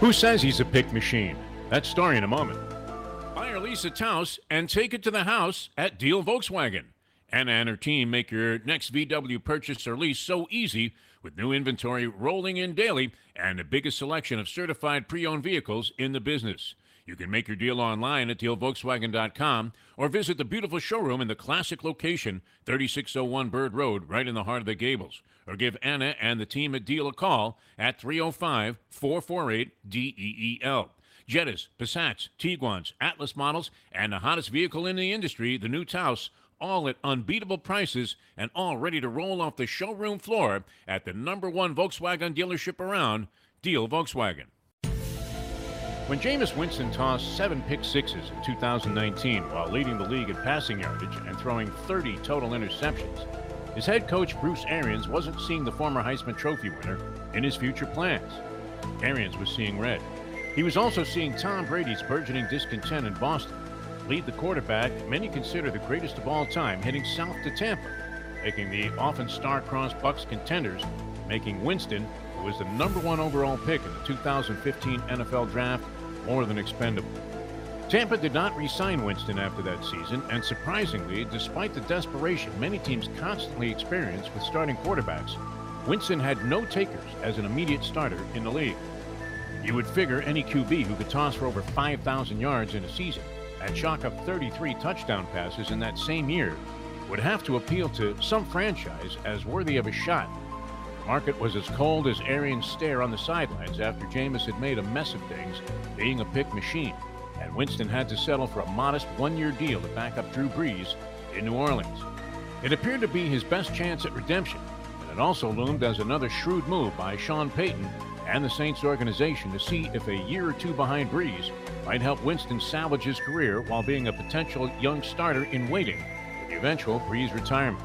Who says he's a pick machine? That story in a moment. Buy or lease a Taos and take it to the house at Deel Volkswagen. Anna and her team make your next VW purchase or lease so easy with new inventory rolling in daily and the biggest selection of certified pre owned vehicles in the business. You can make your deal online at deelvolkswagen.com or visit the beautiful showroom in the classic location, 3601 Bird Road, right in the heart of the Gables. Or give Anna and the team at Deel a call at 305 448 DEEL. Jettas, Passats, Tiguans, Atlas models, and the hottest vehicle in the industry, the new Taos, all at unbeatable prices and all ready to roll off the showroom floor at the number one Volkswagen dealership around, Deel Volkswagen. When Jameis Winston tossed seven pick sixes in 2019 while leading the league in passing yardage and throwing 30 total interceptions, his head coach Bruce Arians wasn't seeing the former Heisman Trophy winner in his future plans. Arians was seeing red. He was also seeing Tom Brady's burgeoning discontent in Boston lead the quarterback many consider the greatest of all time heading south to Tampa, making the often star-crossed Bucks contenders, making Winston, who was the number one overall pick in the 2015 NFL Draft, more than expendable. Tampa did not re-sign Winston after that season, and surprisingly, despite the desperation many teams constantly experience with starting quarterbacks, Winston had no takers as an immediate starter in the league. You would figure any QB who could toss for over 5,000 yards in a season and shock of 33 touchdown passes in that same year would have to appeal to some franchise as worthy of a shot. The market was as cold as Arians' stare on the sidelines after Jameis had made a mess of things, being a pick machine, and Winston had to settle for a modest one-year deal to back up Drew Brees in New Orleans. It appeared to be his best chance at redemption, and it also loomed as another shrewd move by Sean Payton and the Saints organization to see if a year or two behind Brees might help Winston salvage his career while being a potential young starter in waiting for the eventual Brees retirement.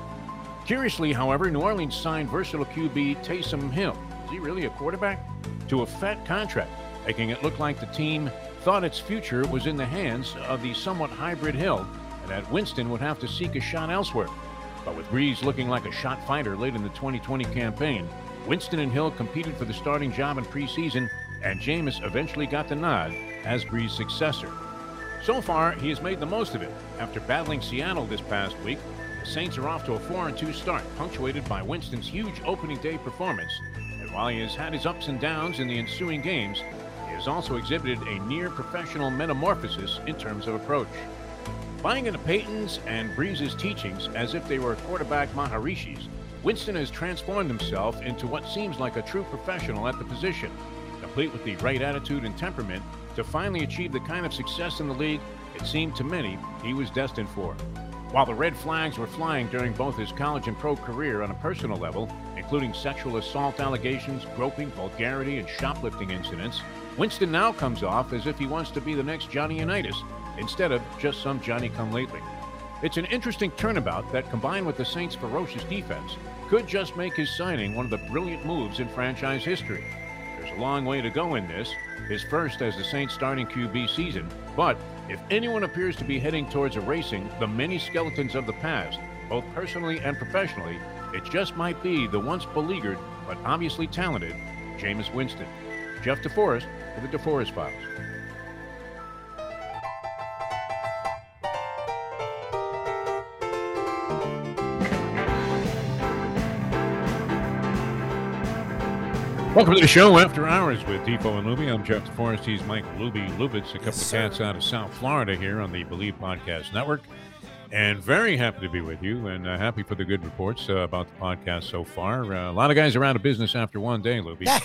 Curiously, however, New Orleans signed versatile QB Taysom Hill. Is he really a quarterback? To a fat contract, making it look like the team thought its future was in the hands of the somewhat hybrid Hill and that Winston would have to seek a shot elsewhere. But with Brees looking like a shot fighter late in the 2020 campaign, Winston and Hill competed for the starting job in preseason, and Jameis eventually got the nod as Brees' successor. So far, he has made the most of it. After battling Seattle this past week, the Saints are off to a 4 2 start, punctuated by Winston's huge opening day performance. And while he has had his ups and downs in the ensuing games, has also exhibited a near professional metamorphosis in terms of approach. Buying into Payton's and Brees' teachings as if they were quarterback Maharishis, Winston has transformed himself into what seems like a true professional at the position, complete with the right attitude and temperament to finally achieve the kind of success in the league it seemed to many he was destined for. While the red flags were flying during both his college and pro career on a personal level, including sexual assault allegations, groping, vulgarity, and shoplifting incidents, Winston now comes off as if he wants to be the next Johnny Unitas instead of just some Johnny come lately. It's an interesting turnabout that, combined with the Saints' ferocious defense, could just make his signing one of the brilliant moves in franchise history. There's a long way to go in this, his first as the Saints starting QB season, but if anyone appears to be heading towards erasing the many skeletons of the past, both personally and professionally, it just might be the once beleaguered but obviously talented Jameis Winston. Jeff DeForest for the DeForest Files. Welcome to the show, After Hours with Defo and Luby. I'm Jeff DeForest. He's Mike Luby Lubitz, a couple yes, of cats out of South Florida here on the Believe Podcast Network. And very happy to be with you and uh, happy for the good reports uh, about the podcast so far. Uh, a lot of guys are out of business after one day, Luby. Yeah,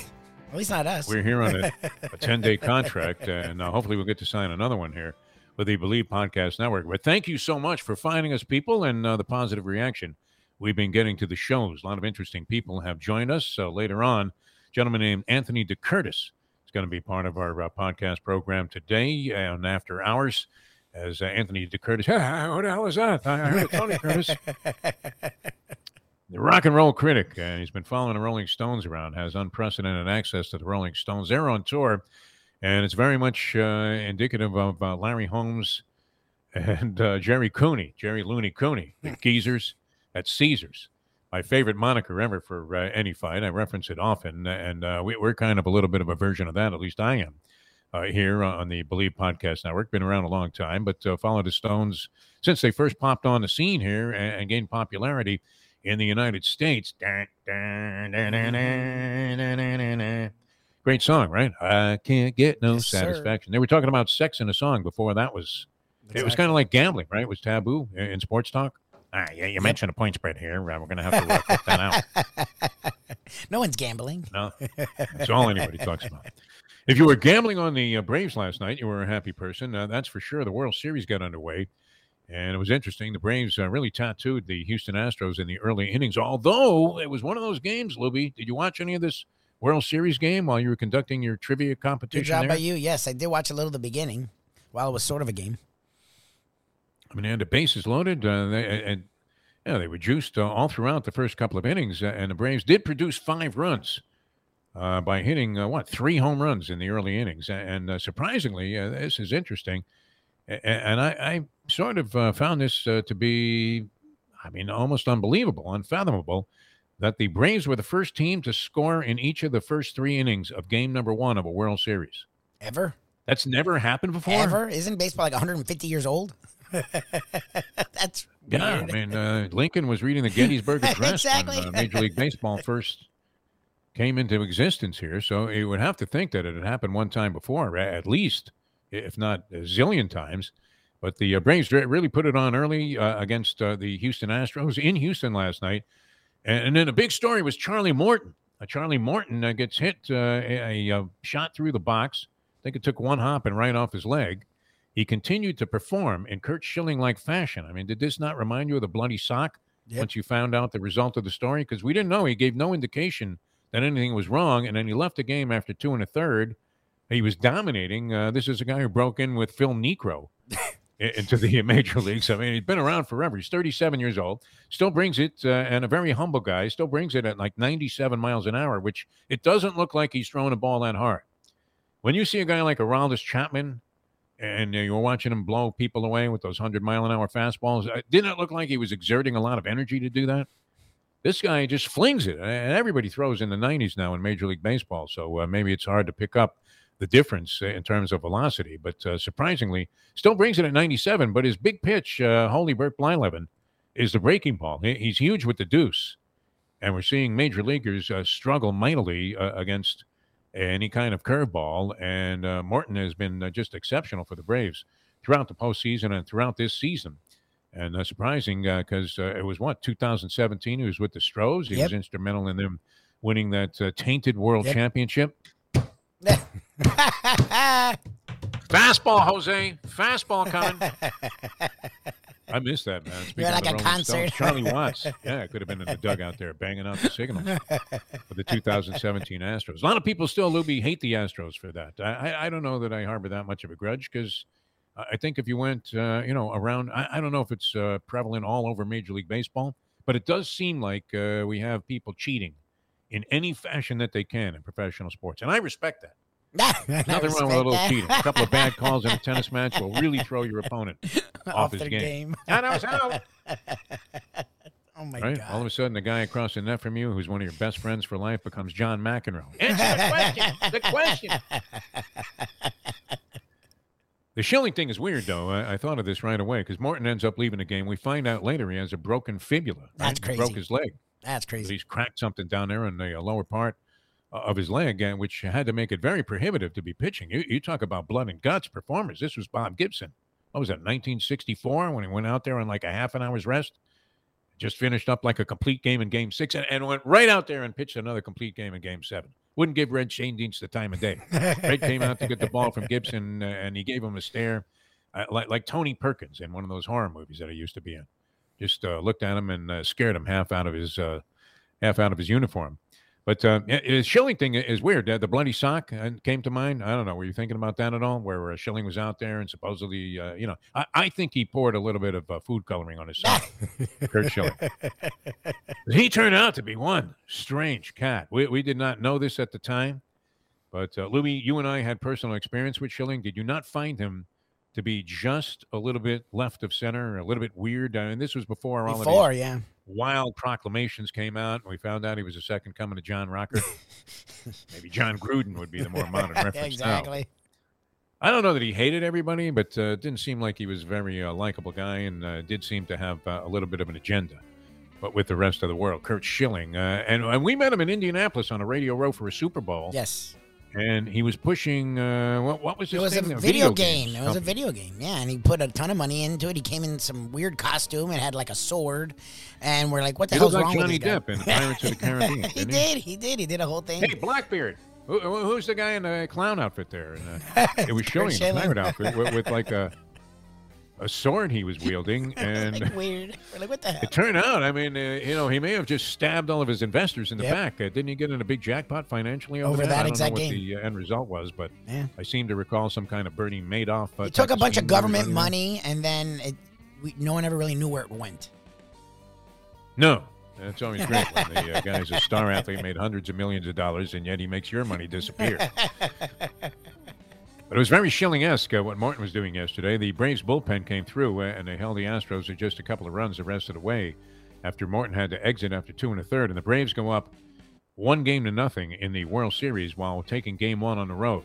at least not us. We're here on a, a 10 day contract, and uh, hopefully we'll get to sign another one here with the Believe Podcast Network. But thank you so much for finding us, people, and uh, the positive reaction we've been getting to the shows. A lot of interesting people have joined us. So later on, gentleman named Anthony DeCurtis is going to be part of our uh, podcast program today and after hours. As uh, Anthony DeCurtis, yeah, what the hell is that? I heard Tony Curtis. The rock and roll critic, uh, he's been following the Rolling Stones around, has unprecedented access to the Rolling Stones. They're on tour, and it's very much uh, indicative of uh, Larry Holmes and uh, Gerry Cooney, Gerry Looney Cooney, the geezers at Caesars. My favorite moniker ever for uh, any fight. I reference it often, and uh, we, are kind of a little bit of a version of that. At least I am here on the Believe Podcast Network. Been around a long time, but followed the Stones since they first popped on the scene here and, and gained popularity in the United States. Great song, right? I can't get no yes, satisfaction. Sir. They were talking about sex in a song before that was. Exactly. It was kind of like gambling, right? It was taboo in sports talk. Ah, yeah, you mentioned a point spread here. We're going to have to work that out. no one's gambling. No, that's all anybody talks about. If you were gambling on the uh, Braves last night, you were a happy person. Uh, that's for sure. The World Series got underway. And it was interesting. The Braves uh, really tattooed the Houston Astros in the early innings, although it was one of those games, Luby. Did you watch any of this World Series game while you were conducting your trivia competition? Good job there? by you. Yes, I did watch a little of the beginning while it was sort of a game. I mean, they had the bases loaded. Uh, they, and yeah, they were juiced uh, all throughout the first couple of innings, uh, and the Braves did produce five runs. Uh, by hitting uh, what three home runs in the early innings, and surprisingly, this is interesting and I, I sort of uh, found this uh, to be, I mean, almost unbelievable, unfathomable, that the Braves were the first team to score in each of the first three innings of game number one of a World Series. Ever? That's never happened before. Ever? Isn't baseball like 150 years old? That's weird. yeah. I mean, uh, Lincoln was reading the Gettysburg Address exactly. when uh, Major League Baseball first came into existence here. So you would have to think that it had happened one time before, at least if not a zillion times. But the uh, Braves really put it on early uh, against uh, the Houston Astros in Houston last night. And, and then a big story was Charlie Morton. Uh, Charlie Morton uh, gets hit uh, a, a, shot through the box. I think it took one hop and right off his leg. He continued to perform in Curt Schilling like fashion. I mean, did this not remind you of the bloody sock yep. once you found out the result of the story? Because we didn't know. He gave no indication that anything was wrong. And then he left the game after two and a third he was dominating. Uh, this is a guy who broke in with Phil Niekro into the major leagues. I mean, he's been around forever. He's 37 years old, still brings it, uh, and a very humble guy. Still brings it at like 97 miles an hour, which it doesn't look like he's throwing a ball that hard. When you see a guy like Aroldis Chapman, and uh, you're watching him blow people away with those 100 mile an hour fastballs, uh, didn't it look like he was exerting a lot of energy to do that? This guy just flings it, and everybody throws in the 90s now in Major League Baseball. So uh, maybe it's hard to pick up the difference in terms of velocity. But uh, surprisingly, still brings it at 97. But his big pitch, uh, holy Bert Blyleven, is the breaking ball. He's huge with the deuce. And we're seeing major leaguers uh, struggle mightily uh, against any kind of curveball. And uh, Morton has been uh, just exceptional for the Braves throughout the postseason and throughout this season. And uh, surprising because it was what 2017. He was with the Stros. He yep. was instrumental in them winning that tainted World yep. Championship. Fastball, Jose. Fastball coming. I missed that, man. Speaking You're like a concert. Stones, Charlie Watts. Yeah, it could have been in the dugout there banging out the signals for the 2017 Astros. A lot of people still, Luby, hate the Astros for that. I, I don't know that I harbor that much of a grudge because I think if you went, uh, you know, around, I, I, don't know if it's uh, prevalent all over Major League Baseball, but it does seem like uh, we have people cheating in any fashion that they can in professional sports. And I respect that. Nothing wrong with a little cheating. A couple of bad calls in a tennis match will really throw your opponent off, off his game. game. I know, out. Oh my right? God. All of a sudden, the guy across the net from you, who's one of your best friends for life, becomes John McEnroe. Answer the question. the question. The Schilling thing is weird, though. I, I thought of this right away because Morton ends up leaving the game. We find out later he has a broken fibula. Right? That's crazy. He broke his leg. That's crazy. he's cracked something down there in the uh, lower part of his leg, which had to make it very prohibitive to be pitching. You, you talk about blood and guts performers. This was Bob Gibson. What was that, 1964, when he went out there on like a half an hour's rest? Just finished up like a complete game in game six and, and went right out there and pitched another complete game in game seven. Wouldn't give Red Schoendienst the time of day. Red came out to get the ball from Gibson uh, and he gave him a stare uh, like, like Tony Perkins in one of those horror movies that I used to be in. Just uh, looked at him and uh, scared him half out of his uh, half out of his uniform. But uh, yeah, Schilling thing is weird. The bloody sock uh, came to mind. I don't know. Were you thinking about that at all? Where uh, Schilling was out there and supposedly, uh, you know, I, I, think he poured a little bit of uh, food coloring on his sock. Curt Schilling. he turned out to be one strange cat. We, we did not know this at the time, but uh, Louis, you and I had personal experience with Schilling. Did you not find him to be just a little bit left of center, a little bit weird? I mean, this was before all Before, of these yeah. Wild proclamations came out, and we found out he was the second coming of John Rocker. Maybe Jon Gruden would be the more modern reference. now. exactly. I don't know that he hated everybody, but uh, didn't seem like he was a very uh, likable guy, and uh, did seem to have uh, a little bit of an agenda. But with the rest of the world, Curt Schilling, uh, and and we met him in Indianapolis on a radio row for a Super Bowl, Yes. And he was pushing uh, what, what was It was a video, games game. It was a video game. Yeah, and he put a ton of money into it. He came in some weird costume and had like a sword. And we're like, what the He hell's looked wrong like with Johnny guy? Depp in Pirates of the Caribbean. he did. He did. He did a whole thing. Hey, Blackbeard. Who, who- who's the guy in the clown outfit there? And, uh, it was showing Schilling. pirate outfit with, with like a a sword he was wielding, and like weird. We're like, what the hell? it turned out, I mean, uh, you know, he may have just stabbed all of his investors in the Yep. back. Uh, didn't he get in a big jackpot financially over, Over that I don't exact know what game. the uh, end result was, but Yeah. I seem to recall some kind of Bernie Madoff. Uh, He took a bunch of scheme where he government money, and then it, we, no one ever really knew where it went. No. That's always great when the uh, guy's a star athlete, made hundreds of millions of dollars, and yet he makes your money disappear. But it was very Schilling-esque uh, what Morton was doing yesterday. The Braves bullpen came through, uh, and they held the Astros to just a couple of runs the rest of the way after Morton had to exit after two and a third. And the Braves go up one game to nothing in the World Series while taking game one on the road.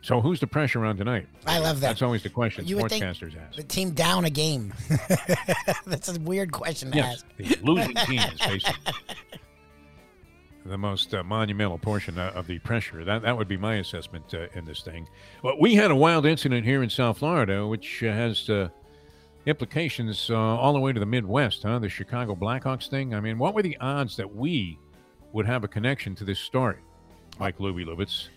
So who's the pressure on tonight? I love that. That's always the question You sportscasters ask. The team down a game. That's a weird question to Yes, ask. the losing team is facing the most uh, monumental portion uh, of the pressure. That that would be my assessment uh, in this thing. Well, we had a wild incident here in South Florida, which uh, has uh, implications uh, all the way to the Midwest. Huh? The Chicago Blackhawks thing. I mean, what were the odds that we would have a connection to this story, Mike Louie Lubitz?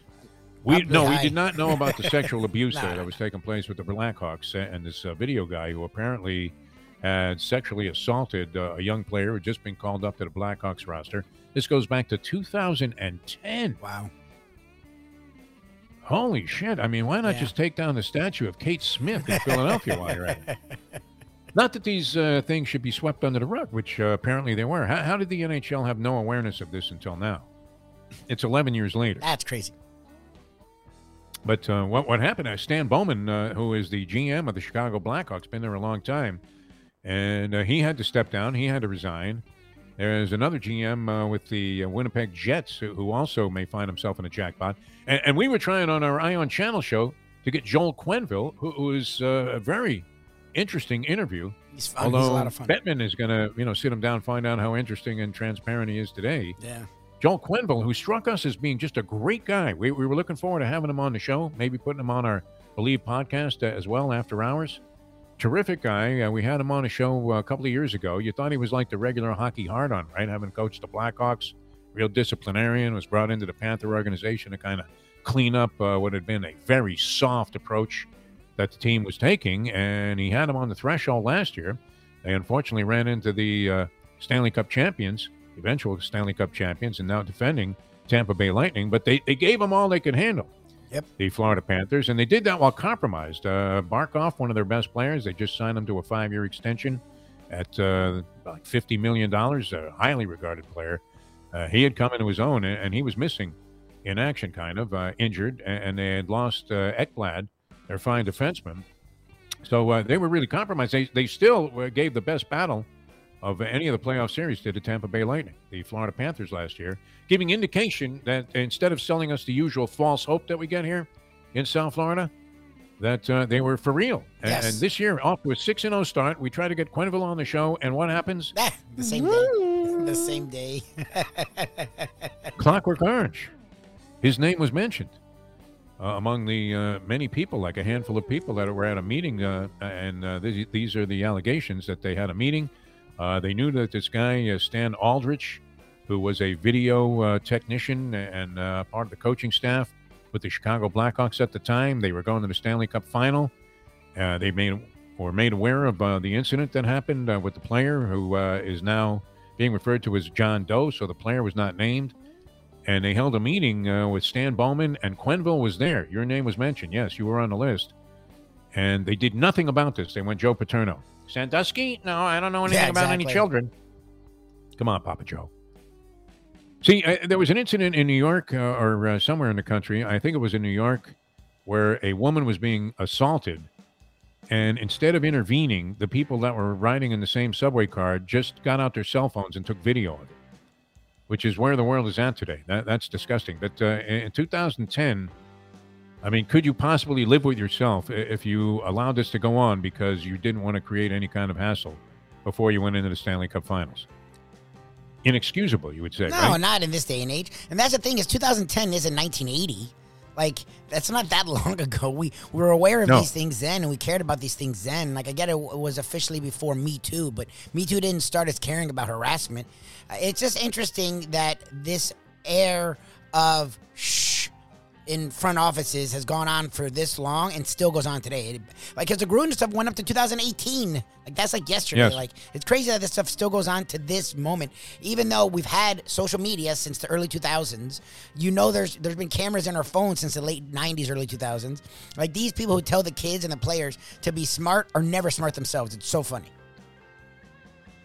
We no, we did not know about the sexual abuse no. that was taking place with the Blackhawks and this uh, video guy who apparently had sexually assaulted uh, a young player who had just been called up to the Blackhawks roster. This goes back to 2010. Wow. Holy shit! I mean, why not Yeah. just take down the statue of Kate Smith in Philadelphia while you're at it? Not that these uh, things should be swept under the rug, which uh, apparently they were. How, how did the NHL have no awareness of this until now? It's 11 years later. That's crazy. But uh, what what happened? Uh, Stan Bowman, uh, who is the GM of the Chicago Blackhawks, been there a long time, and uh, he had to step down. He had to resign. There's another GM uh, with the uh, Winnipeg Jets who, who also may find himself in a jackpot. And, and we were trying on our Ion Channel show to get Joel Quenneville, who, who is uh, a very interesting interview. He's fun. Although He's a lot of fun. Bettman is going to, you know, sit him down, find out how interesting and transparent he is today. Yeah. Joel Quenneville, who struck us as being just a great guy. We, we were looking forward to having him on the show, maybe putting him on our Believe podcast uh, as well after hours. Terrific guy. Uh, we had him on a show uh, a couple of years ago. You thought he was like the regular hockey hard on, right? Having coached the Blackhawks, real disciplinarian, was brought into the Panther organization to kind of clean up uh, what had been a very soft approach that the team was taking. And he had him on the threshold last year. They unfortunately ran into the uh, Stanley Cup champions, eventual Stanley Cup champions, and now defending Tampa Bay Lightning. But they, they gave them all they could handle. Yep. The Florida Panthers, and they did that while compromised. Uh, Barkov, one of their best players, they just signed him to a five-year extension at uh, like fifty million dollars. A highly regarded player. Uh, he had come into his own, and, he was missing in action, kind of uh, injured, and, and they had lost uh, Ekblad, their fine defenseman. So uh, they were really compromised. They, they still uh, gave the best battle of any of the playoff series to the Tampa Bay Lightning, the Florida Panthers last year, giving indication that instead of selling us the usual false hope that we get here in South Florida, that uh, they were for real. And, Yes. and this year, off to a 6 0 start, we try to get Quenneville on the show, and what happens? Ah, the same day. The same day. Clockwork Orange. His name was mentioned uh, among the uh, many people, like a handful of people that were at a meeting. Uh, and uh, these, these are the allegations that they had a meeting. Uh, they knew that this guy, uh, Stan Aldrich, who was a video uh, technician and uh, part of the coaching staff with the Chicago Blackhawks at the time, they were going to the Stanley Cup final. Uh, they made were made aware of uh, the incident that happened with the player who is now being referred to as John Doe, so the player was not named. And they held a meeting with Stan Bowman, and Quenneville was there. Your name was mentioned. Yes, you were on the list. And they did nothing about this. They went Joe Paterno. Sandusky? No, I don't know anything Yeah, about any children. Come on, Papa Joe. See, uh, there was an incident in New York uh, or uh, somewhere in the country. I think it was in New York where a woman was being assaulted. And instead of intervening, the people that were riding in the same subway car just got out their cell phones and took video of it, which is where the world is at today. That, that's disgusting. But uh, in 2010, I mean, could you possibly live with yourself if you allowed this to go on because you didn't want to create any kind of hassle before you went into the Stanley Cup Finals? Inexcusable, you would say, No, right? not in this day and age. And that's the thing is 2010 isn't 1980. Like that's not that long ago. We, we were aware of No. these things then, and we cared about these things then. Like I get it, it was officially before Me Too, but Me Too didn't start as caring about harassment. Uh, It's just interesting that this air of shh in front offices has gone on for this long and still goes on today. It- like, because the Gruden stuff went up to 2018. Like, that's like yesterday. Yes. Like, it's crazy that this stuff still goes on to this moment, even though we've had social media since the early 2000s. You know, there's there's been cameras in our phones since the late 90s, early 2000s. Like these people who tell the kids and the players to be smart are never smart themselves. It's so funny.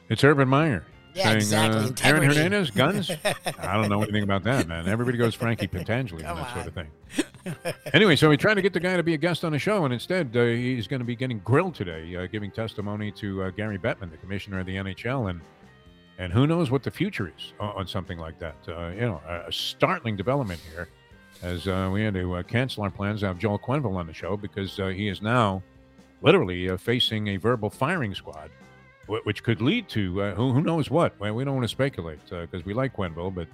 It's Urban Meyer. Yeah, saying, exactly. Uh, Aaron Hernandez, guns? I don't know anything about that, man. Everybody goes Frankie Pentangeli and that sort of thing. anyway, so we tried to get the guy to be a guest on the show, and instead uh, he's going to be getting grilled today, uh, giving testimony to uh, Gary Bettman, the commissioner of the NHL, and and who knows what the future is on, something like that. Uh, you know, a, a startling development here, as uh, we had to uh, cancel our plans to have Joel Quenneville on the show because uh, he is now literally uh, facing a verbal firing squad which could lead to uh, who, who knows what. Well, we don't want to speculate because we like Quenneville, but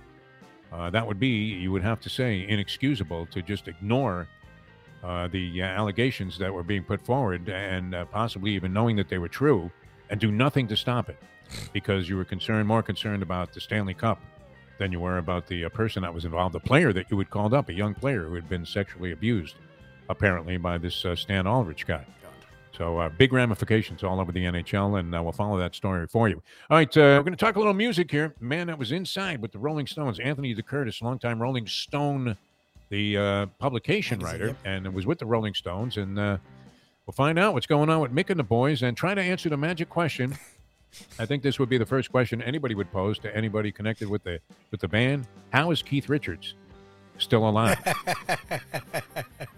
uh, that would be, you would have to say, inexcusable to just ignore uh, the uh, allegations that were being put forward and uh, possibly even knowing that they were true and do nothing to stop it because you were concerned, more concerned about the Stanley Cup than you were about the uh, person that was involved, the player that you had called up, a young player who had been sexually abused, apparently, by this uh, Stan Aldrich guy. So uh, big ramifications all over the NHL, and uh, we'll follow that story for you. All right, uh, we're going to talk a little music here. Man that was inside with the Rolling Stones, Anthony DeCurtis, longtime Rolling Stone, the uh, publication writer, yep. and was with the Rolling Stones. And uh, we'll find out what's going on with Mick and the boys and try to answer the magic question. I think this would be the first question anybody would pose to anybody connected with the with the band. How is Keith Richards still alive?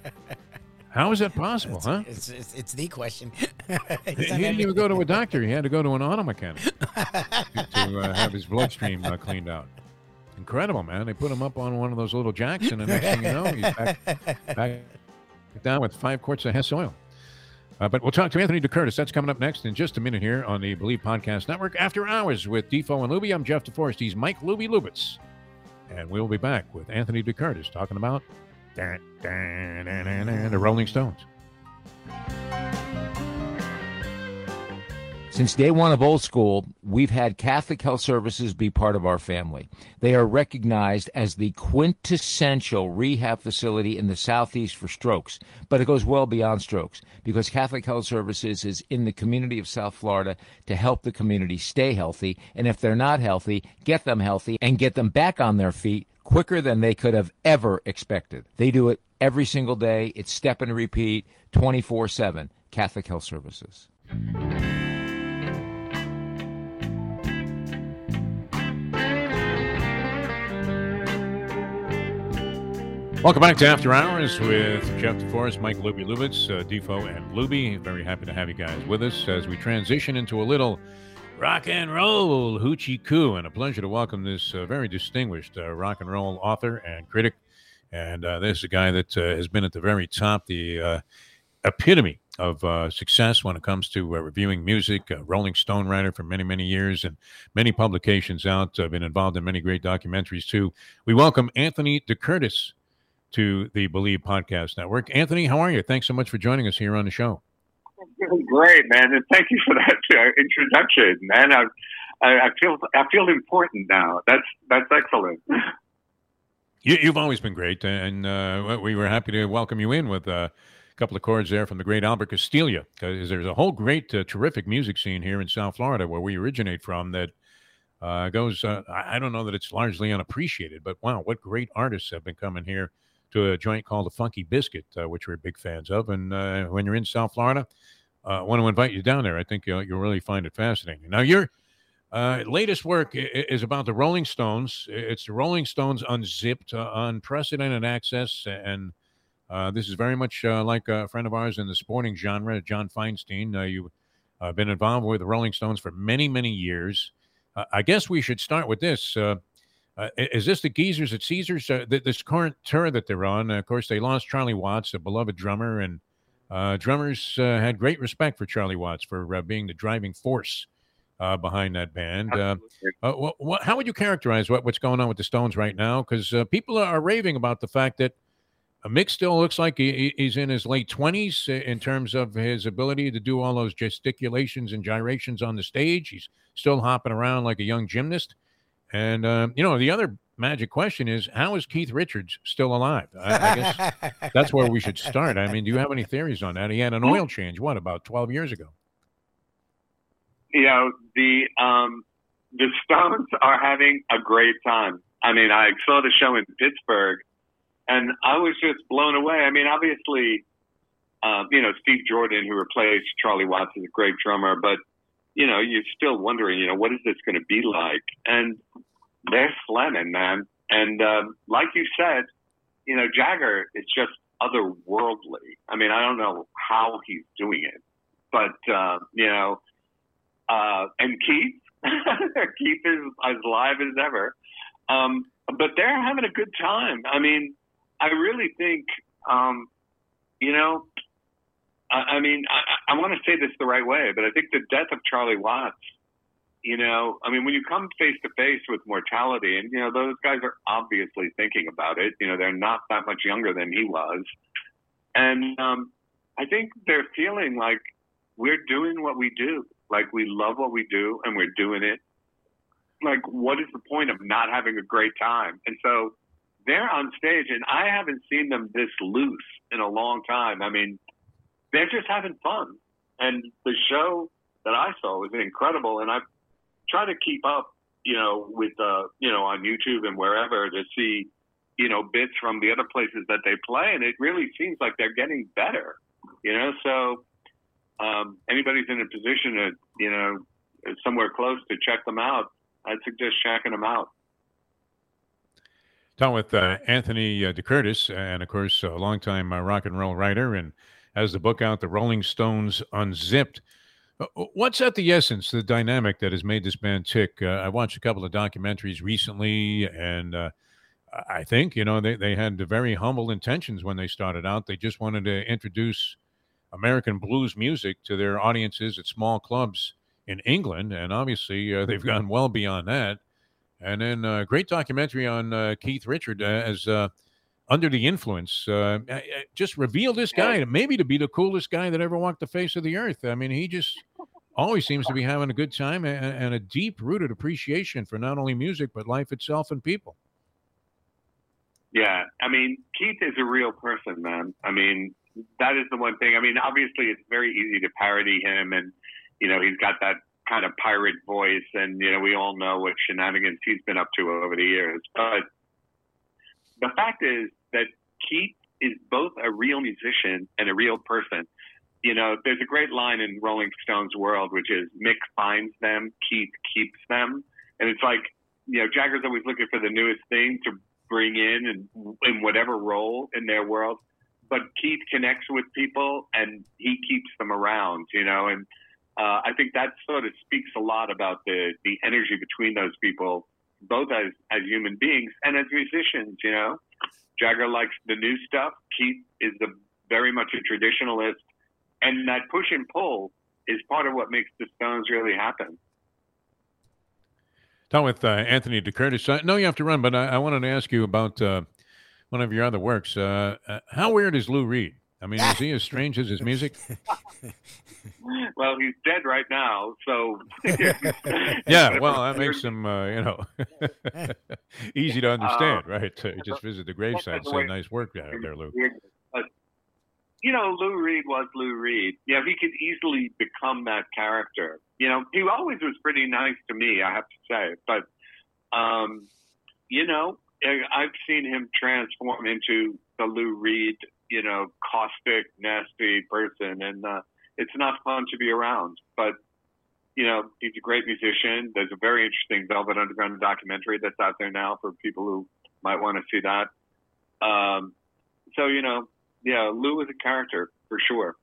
How is that possible, huh? It's, it's, it's the question. He didn't even go to a doctor. He had to go to an auto mechanic to, uh, have his bloodstream uh, cleaned out. Incredible, man. They put him up on one of those little jacks, and the next thing you know, he's back, back down with five quarts of Hess oil. Uh, but we'll talk to Anthony DeCurtis. That's coming up next in just a minute here on the Believe Podcast Network. After hours with Defo and Luby, I'm Jeff DeForest. He's Mike Luby Lubitz. And we'll be back with Anthony DeCurtis talking about the Rolling Stones. Since day one of old school, we've had Catholic Health Services be part of our family. They are recognized as the quintessential rehab facility in the Southeast for strokes, but it goes well beyond strokes because Catholic Health Services is in the community of South Florida to help the community stay healthy. And if they're not healthy, get them healthy and get them back on their feet quicker than they could have ever expected. They do it every single day. It's step and repeat 24 7. Catholic Health Services. Welcome back to After Hours with Jeff DeForest, Mike Luby Lubitz, uh, Defo, and Luby. Very happy to have you guys with us as we transition into a little rock and roll hoochie coo. And a pleasure to welcome this uh, very distinguished uh, rock and roll author and critic. And uh, this is a guy that uh, has been at the very top, the uh, epitome of uh, success when it comes to reviewing music, Rolling Stone writer for many, many years, and many publications out. Uh, been involved in many great documentaries too. We welcome Anthony De Curtis to the Believe Podcast Network. Anthony, how are you? Thanks so much for joining us here on the show. Great, man, and thank you for that uh, introduction, man. I, I, I feel I feel important now. That's that's excellent. You, you've always been great, and uh, we were happy to welcome you in with uh, a couple of chords there from the great Albert Castiglia, because there's a whole great, uh, terrific music scene here in South Florida where we originate from that uh, goes. Uh, I don't know that it's largely unappreciated, but wow, what great artists have been coming here to a joint called the Funky Biscuit, uh, which we're big fans of. And when you're in South Florida, I want to invite you down there. I think you'll, you'll really find it fascinating. Now, your uh, latest work is about the Rolling Stones. It's the Rolling Stones Unzipped, uh, unprecedented access, and uh, this is very much uh, like a friend of ours in the sporting genre, John Feinstein. Uh, you've uh, been involved with the Rolling Stones for many, many years. Uh, I guess we should start with this. Uh, uh, is this the Geezers at Caesars? Uh, th- this current tour that they're on, uh, of course, they lost Charlie Watts, a beloved drummer, and uh, drummers uh, had great respect for Charlie Watts for uh, being the driving force uh, behind that band. Uh, uh, what, what, how would you characterize what, what's going on with the Stones right now? Because uh, people are raving about the fact that Mick still looks like he, he- he's in his late 20s in terms of his ability to do all those gesticulations and gyrations on the stage. He's still hopping around like a young gymnast. And, um, you know, the other magic question is how is Keith Richards still alive? I, I guess that's where we should start. I mean, do you have any theories on that? He had an oil change, what, about 12 years ago? you know the um the Stones are having a great time. I mean, I saw the show in Pittsburgh, and I was just blown away. I mean, obviously, um, you know, Steve Jordan, who replaced Charlie Watts, is a great drummer, but you know, you're still wondering, you know, what is this going to be like? And they're slamming, man. And um, like you said, you know, Jagger is just otherworldly. I mean, I don't know how he's doing it, but uh, you know, uh, and Keith, Keith is as live as ever. Um, but they're having a good time. I mean, I really think, um, you know, I, I mean, I, I want to say this the right way, but I think the death of Charlie Watts, you know, I mean, when you come face to face with mortality, and, you know, those guys are obviously thinking about it, you know, they're not that much younger than he was. And um, I think they're feeling like we're doing what we do. Like we love what we do and we're doing it. Like, what is the point of not having a great time? And so they're on stage, and I haven't seen them this loose in a long time. I mean, they're just having fun. And the show that I saw was incredible. And I've tried to keep up, you know, with, uh, you know, on YouTube and wherever to see, you know, bits from the other places that they play. And it really seems like they're getting better, you know? So, um, anybody's in a position to, you know, somewhere close to check them out, I'd suggest checking them out. Talking with uh, Anthony uh, DeCurtis, and of course, a longtime uh, rock and roll writer, and has the book out, The Rolling Stones Unzipped. Uh, What's at the essence, the dynamic that has made this band tick? Uh, I watched a couple of documentaries recently, and uh, I think, you know, they, they had very humble intentions when they started out. They just wanted to introduce American blues music to their audiences at small clubs in England, and obviously uh, they've gone well beyond that. And then a uh, great documentary on uh, Keith Richard uh, as uh, Under the Influence. Uh, just revealed this guy maybe to be the coolest guy that ever walked the face of the earth. I mean, he just always seems to be having a good time and, and a deep rooted appreciation for not only music, but life itself and people. Yeah, I mean, Keith is a real person, man. I mean, that is the one thing. I mean, obviously, it's very easy to parody him, and you know, he's got that kind of pirate voice, and you know, we all know what shenanigans he's been up to over the years. But the fact is that Keith is both a real musician and a real person. You know, there's a great line in Rolling Stones World, which is Mick finds them, Keith keeps them, and it's like, you know, Jagger's always looking for the newest thing to bring in and in whatever role in their world. But Keith connects with people and he keeps them around, you know, and uh, I think that sort of speaks a lot about the the energy between those people, both as as human beings and as musicians, you know. Jagger likes the new stuff. Keith is the very much a traditionalist, and that push and pull is part of what makes the Stones really happen. Talking with uh, Anthony DeCurtis. I know you have to run, but I, I wanted to ask you about uh, one of your other works. Uh, uh, how weird is Lou Reed? I mean, is he as strange as his music? well, he's dead right now, so yeah. Well, that makes him, uh, you know, easy to understand, right? To just visit the gravesite, and say nice work out there, Lou. you know, Lou Reed was Lou Reed. Know, he could easily become that character. You know, he always was pretty nice to me, I have to say. But, um, you know, I've seen him transform into the Lou Reed, you know, caustic, nasty person, and uh, it's not fun to be around. But you know, he's a great musician. There's a very interesting Velvet Underground documentary that's out there now for people who might want to see that. Um, so you know, yeah, Lou is a character for sure.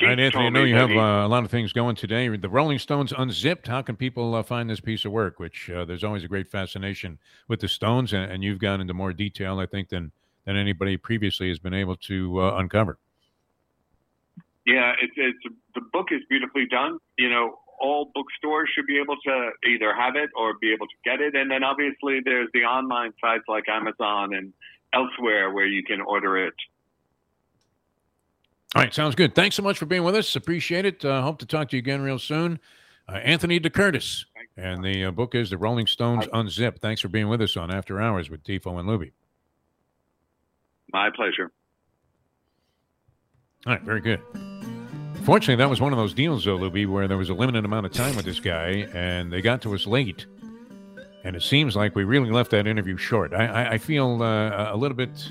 All right, Anthony, I know you have uh, a lot of things going today. The Rolling Stones Unzipped. How can people uh, find this piece of work? Which uh, there's always a great fascination with the Stones, and, and, you've gone into more detail, I think, than than anybody previously has been able to uh, uncover. Yeah, it's, it's the book is beautifully done. You know, all bookstores should be able to either have it or be able to get it, and then obviously there's the online sites like Amazon and elsewhere where you can order it all right, sounds good. Thanks so much for being with us. Appreciate it. Uh, hope to talk to you again real soon. Uh, Anthony DeCurtis, and the uh, book is The Rolling Stones Unzipped. Thanks for being with us on After Hours with Defo and Luby. My pleasure. All right, very good. Fortunately, that was one of those deals, though, Luby, where there was a limited amount of time with this guy, and they got to us late. And it seems like we really left that interview short. I, I, I feel uh, a little bit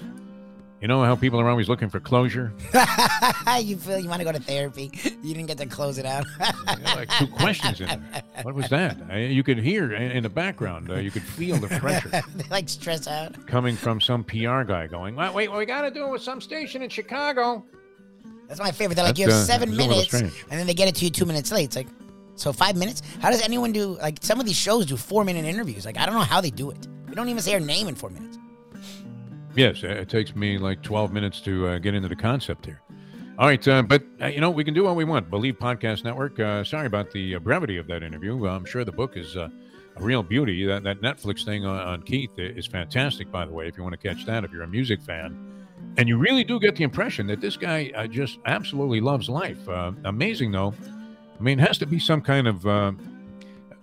you know how people are always looking for closure? you feel you want to go to therapy. You didn't get to close it out. like two questions in there. What was that? I, you could hear in the background, uh, you could feel the pressure. like stress out. Coming from some PR guy going, wait, wait, we got to do it with some station in Chicago. That's my favorite. They're like, you have uh, seven minutes, and then they get it to you two minutes late. It's like, so five minutes? How does anyone do, like, some of these shows do four minute interviews? Like, I don't know how they do it. We don't even say our name in four minutes. Yes, it takes me like 12 minutes to uh, get into the concept here. All right, uh, but uh, you know we can do what we want. Believe Podcast Network. Uh, sorry about the uh, brevity of that interview. I'm sure the book is uh, a real beauty. That that Netflix thing on, on, Keith is fantastic, by the way. If you want to catch that, if you're a music fan, and you really do get the impression that this guy just absolutely loves life. amazing though. I mean, it has to be some kind of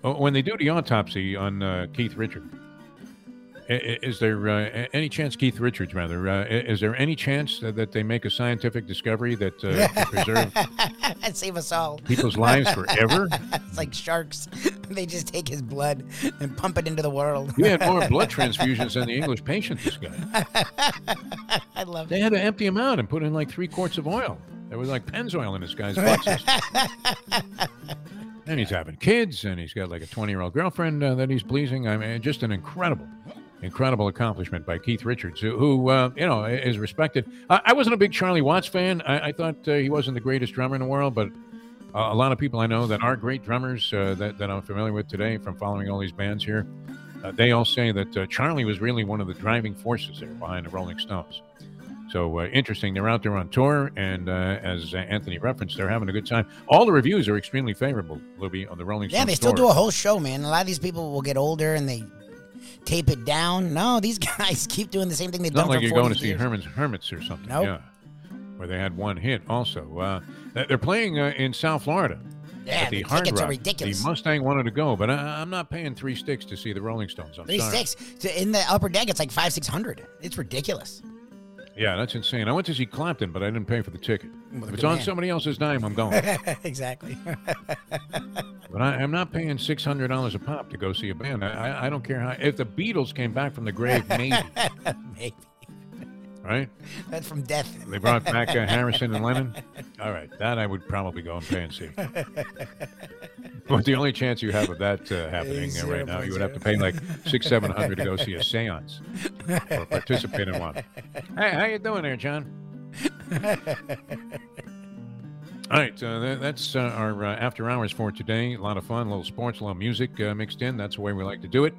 when they do the autopsy on Keith Richard is there uh, any chance, Keith Richards, rather, uh, is there any chance that they make a scientific discovery that uh, preserve and save us all people's lives forever? it's like sharks; they just take his blood and pump it into the world. you had more blood transfusions than the English patient. This guy. I love. They had to empty him out and put in like three quarts of oil. There was like Pennzoil in this guy's blood and he's having kids, and he's got like a 20 year old girlfriend uh, that he's pleasing. I mean, just an incredible incredible accomplishment by Keith Richards, who, who uh, you know is respected. I, I, wasn't a big Charlie Watts fan. I, I thought uh, he wasn't the greatest drummer in the world, but uh, a lot of people I know that are great drummers uh, that, that I'm familiar with today from following all these bands here, uh, they all say that uh, Charlie was really one of the driving forces there behind the Rolling Stones. So interesting. They're out there on tour, and as Anthony referenced, they're having a good time. All the reviews are extremely favorable, Luby, on the Rolling Stones. Yeah, they still tour. do a whole show, man. A lot of these people will get older and they tape it down. No, these guys keep doing the same thing they've done for like you're going to see Herman's Hermits or something. Nope. Yeah, where they had one hit. Also, uh, they're playing uh, in South Florida. Yeah, the, the Hard tickets Rock. are ridiculous. The Mustang wanted to go, but I, am not paying three sticks to see the Rolling Stones. I'm three sorry. sticks in the upper deck. It's like five six hundred. It's ridiculous. Yeah, that's insane. I went to see Clapton, but I didn't pay for the ticket. Well, if it's on man. somebody else's dime, I'm going. exactly. but I, am not paying six hundred dollars a pop to go see a band. I, I, don't care how. If the Beatles came back from the grave, maybe. maybe. Right. That's from death. They brought back uh, Harrison and Lennon. All right, that I would probably go and pay and see. but the only chance you have of that uh, happening uh, right now, you would have to pay like six, seven hundred to go see a séance or participate in one. Hey, how you doing there, John? All right, uh, that, that's uh, our uh, after hours for today. A lot of fun, a little sports, a little music uh, mixed in. That's the way we like to do it.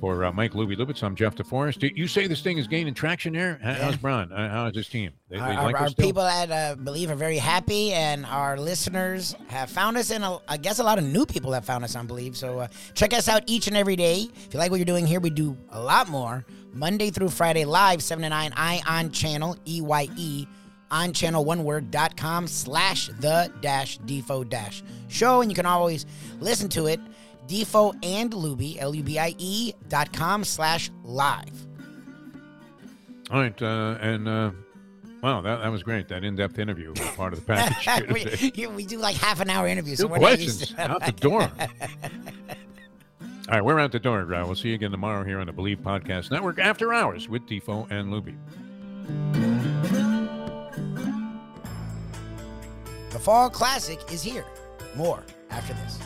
For uh, Mike Luby Lubitz, I'm Jeff DeForest. You say this thing is gaining traction there? How's Braun? Uh, how is this team? They, they our, like our people that uh, believe are very happy, and our listeners have found us, and I guess a lot of new people have found us on Believe. So uh, check us out each and every day. If you like what you're doing here, we do a lot more. Monday through Friday, live, 7 to 9, I on channel, E Y E, on channel one word dot com slash the dash defo dash show. And you can always listen to it Defo and Luby, L U B I E dot com slash live. All right. Uh, and uh, Wow, that, that was great. That in-depth interview was part of the package. we, we, do like half an hour interview. So Two questions out the door. All right, we're out the door, Grau. We'll see you again tomorrow here on the Believe Podcast Network after hours with Defo and Luby. The Fall Classic is here. More after this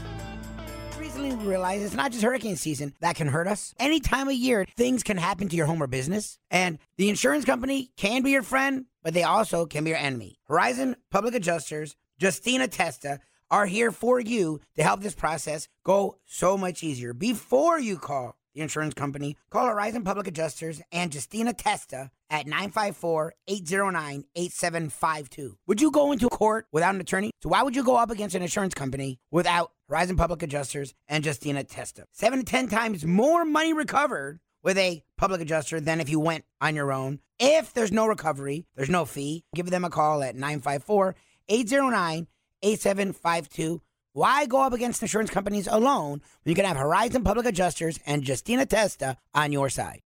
recently realized it's not just hurricane season that can hurt us. Any time of year, things can happen to your home or business. And the insurance company can be your friend, but they also can be your enemy. Horizon Public Adjusters, Justina Testa, are here for you to help this process go so much easier. Before you call the insurance company, call Horizon Public Adjusters and Justina Testa at 954-809-8752. Would you go into court without an attorney? So why would you go up against an insurance company without Horizon Public Adjusters and Justina Testa? Seven to ten times more money recovered with a public adjuster than if you went on your own. If there's no recovery, there's no fee. Give them a call at 954 809 8752. Why go up against insurance companies alone when you can have Horizon Public Adjusters and Justina Testa on your side?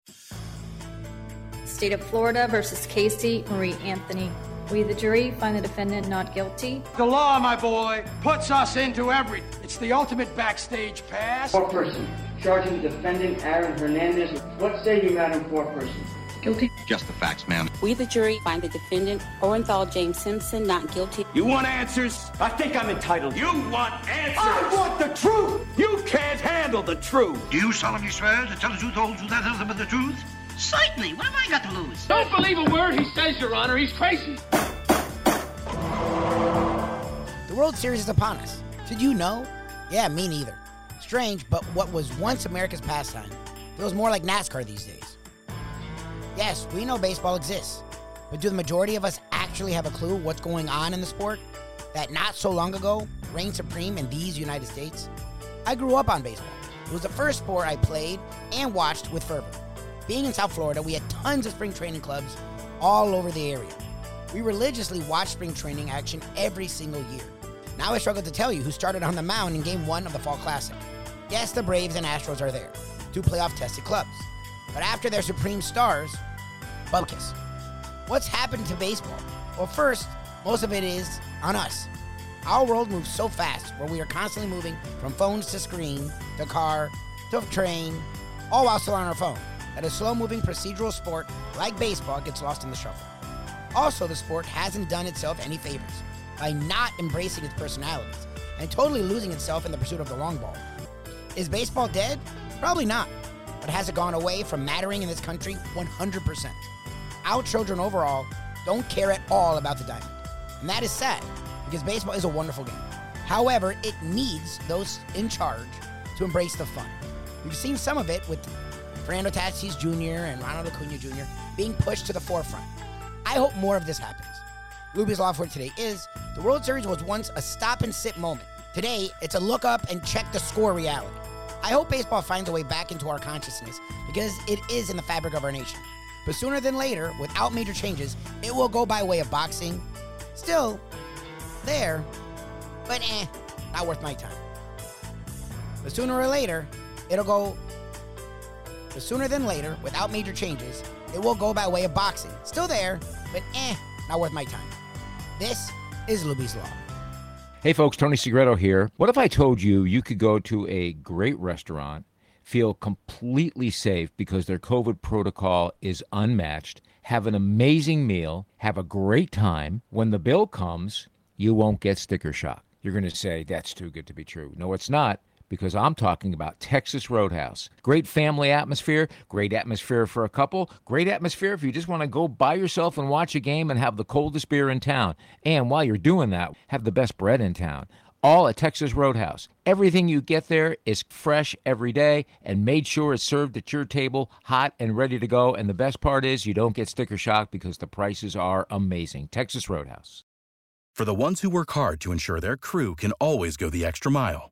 State of Florida versus Casey Marie Anthony. We, the jury, find the defendant not guilty. The law, my boy, puts us into everything. It's the ultimate backstage pass. Foreperson, charging defendant Aaron Hernandez. What say you, Madam Foreperson? Guilty. Just the facts, ma'am. We, the jury, find the defendant, Orenthal James Simpson, not guilty. You want answers? I think I'm entitled. You want answers? I want the truth. You can't handle the truth. Do you solemnly swear to tell the truth, the whole truth, and nothing but the truth? Certainly. What have I got to lose? Don't believe a word he says, Your Honor. He's crazy. The World Series is upon us. Did you know? Yeah, me neither. Strange, but what was once America's pastime feels more like NASCAR these days. Yes, we know baseball exists, but do the majority of us actually have a clue what's going on in the sport that not so long ago reigned supreme in these United States? I grew up on baseball. It was the first sport I played and watched with fervor. Being in South Florida, we had tons of spring training clubs all over the area. We religiously watched spring training action every single year. Now I struggle to tell you who started on the mound in game one of the Fall Classic. Yes, the Braves and Astros are there, two playoff tested clubs. But after their supreme stars, Bubkiss. What's happened to baseball? Well, first, most of it is on us. Our world moves so fast where we are constantly moving from phones to screen, to car, to train, all while still on our phone that a slow moving procedural sport like baseball gets lost in the shuffle. Also, the sport hasn't done itself any favors by not embracing its personalities and totally losing itself in the pursuit of the long ball. Is baseball dead? Probably not. But has it gone away from mattering in this country? 100%. Our children overall don't care at all about the diamond. And that is sad because baseball is a wonderful game. However, it needs those in charge to embrace the fun. We've seen some of it with Fernando Tatis Jr. and Ronald Acuna Jr. being pushed to the forefront. I hope more of this happens. Luby's Law for today is the World Series was once a stop and sit moment. Today, it's a look up and check the score reality. I hope baseball finds a way back into our consciousness because it is in the fabric of our nation. But sooner than later, without major changes, it will go by way of boxing. Still, there, but eh, not worth my time. But sooner or later, it'll go. But sooner than later, without major changes, it will go by way of boxing. Still there, but eh, not worth my time. This is Luby's Law. Hey folks, Tony Segreto here. What if I told you you could go to a great restaurant, feel completely safe because their COVID protocol is unmatched, have an amazing meal, have a great time. When the bill comes, you won't get sticker shock. You're going to say, that's too good to be true. No, it's not because I'm talking about Texas Roadhouse. Great family atmosphere, great atmosphere for a couple, great atmosphere if you just want to go by yourself and watch a game and have the coldest beer in town. And while you're doing that, have the best bread in town. All at Texas Roadhouse. Everything you get there is fresh every day and made sure it's served at your table, hot and ready to go. And the best part is you don't get sticker shock because the prices are amazing. Texas Roadhouse. For the ones who work hard to ensure their crew can always go the extra mile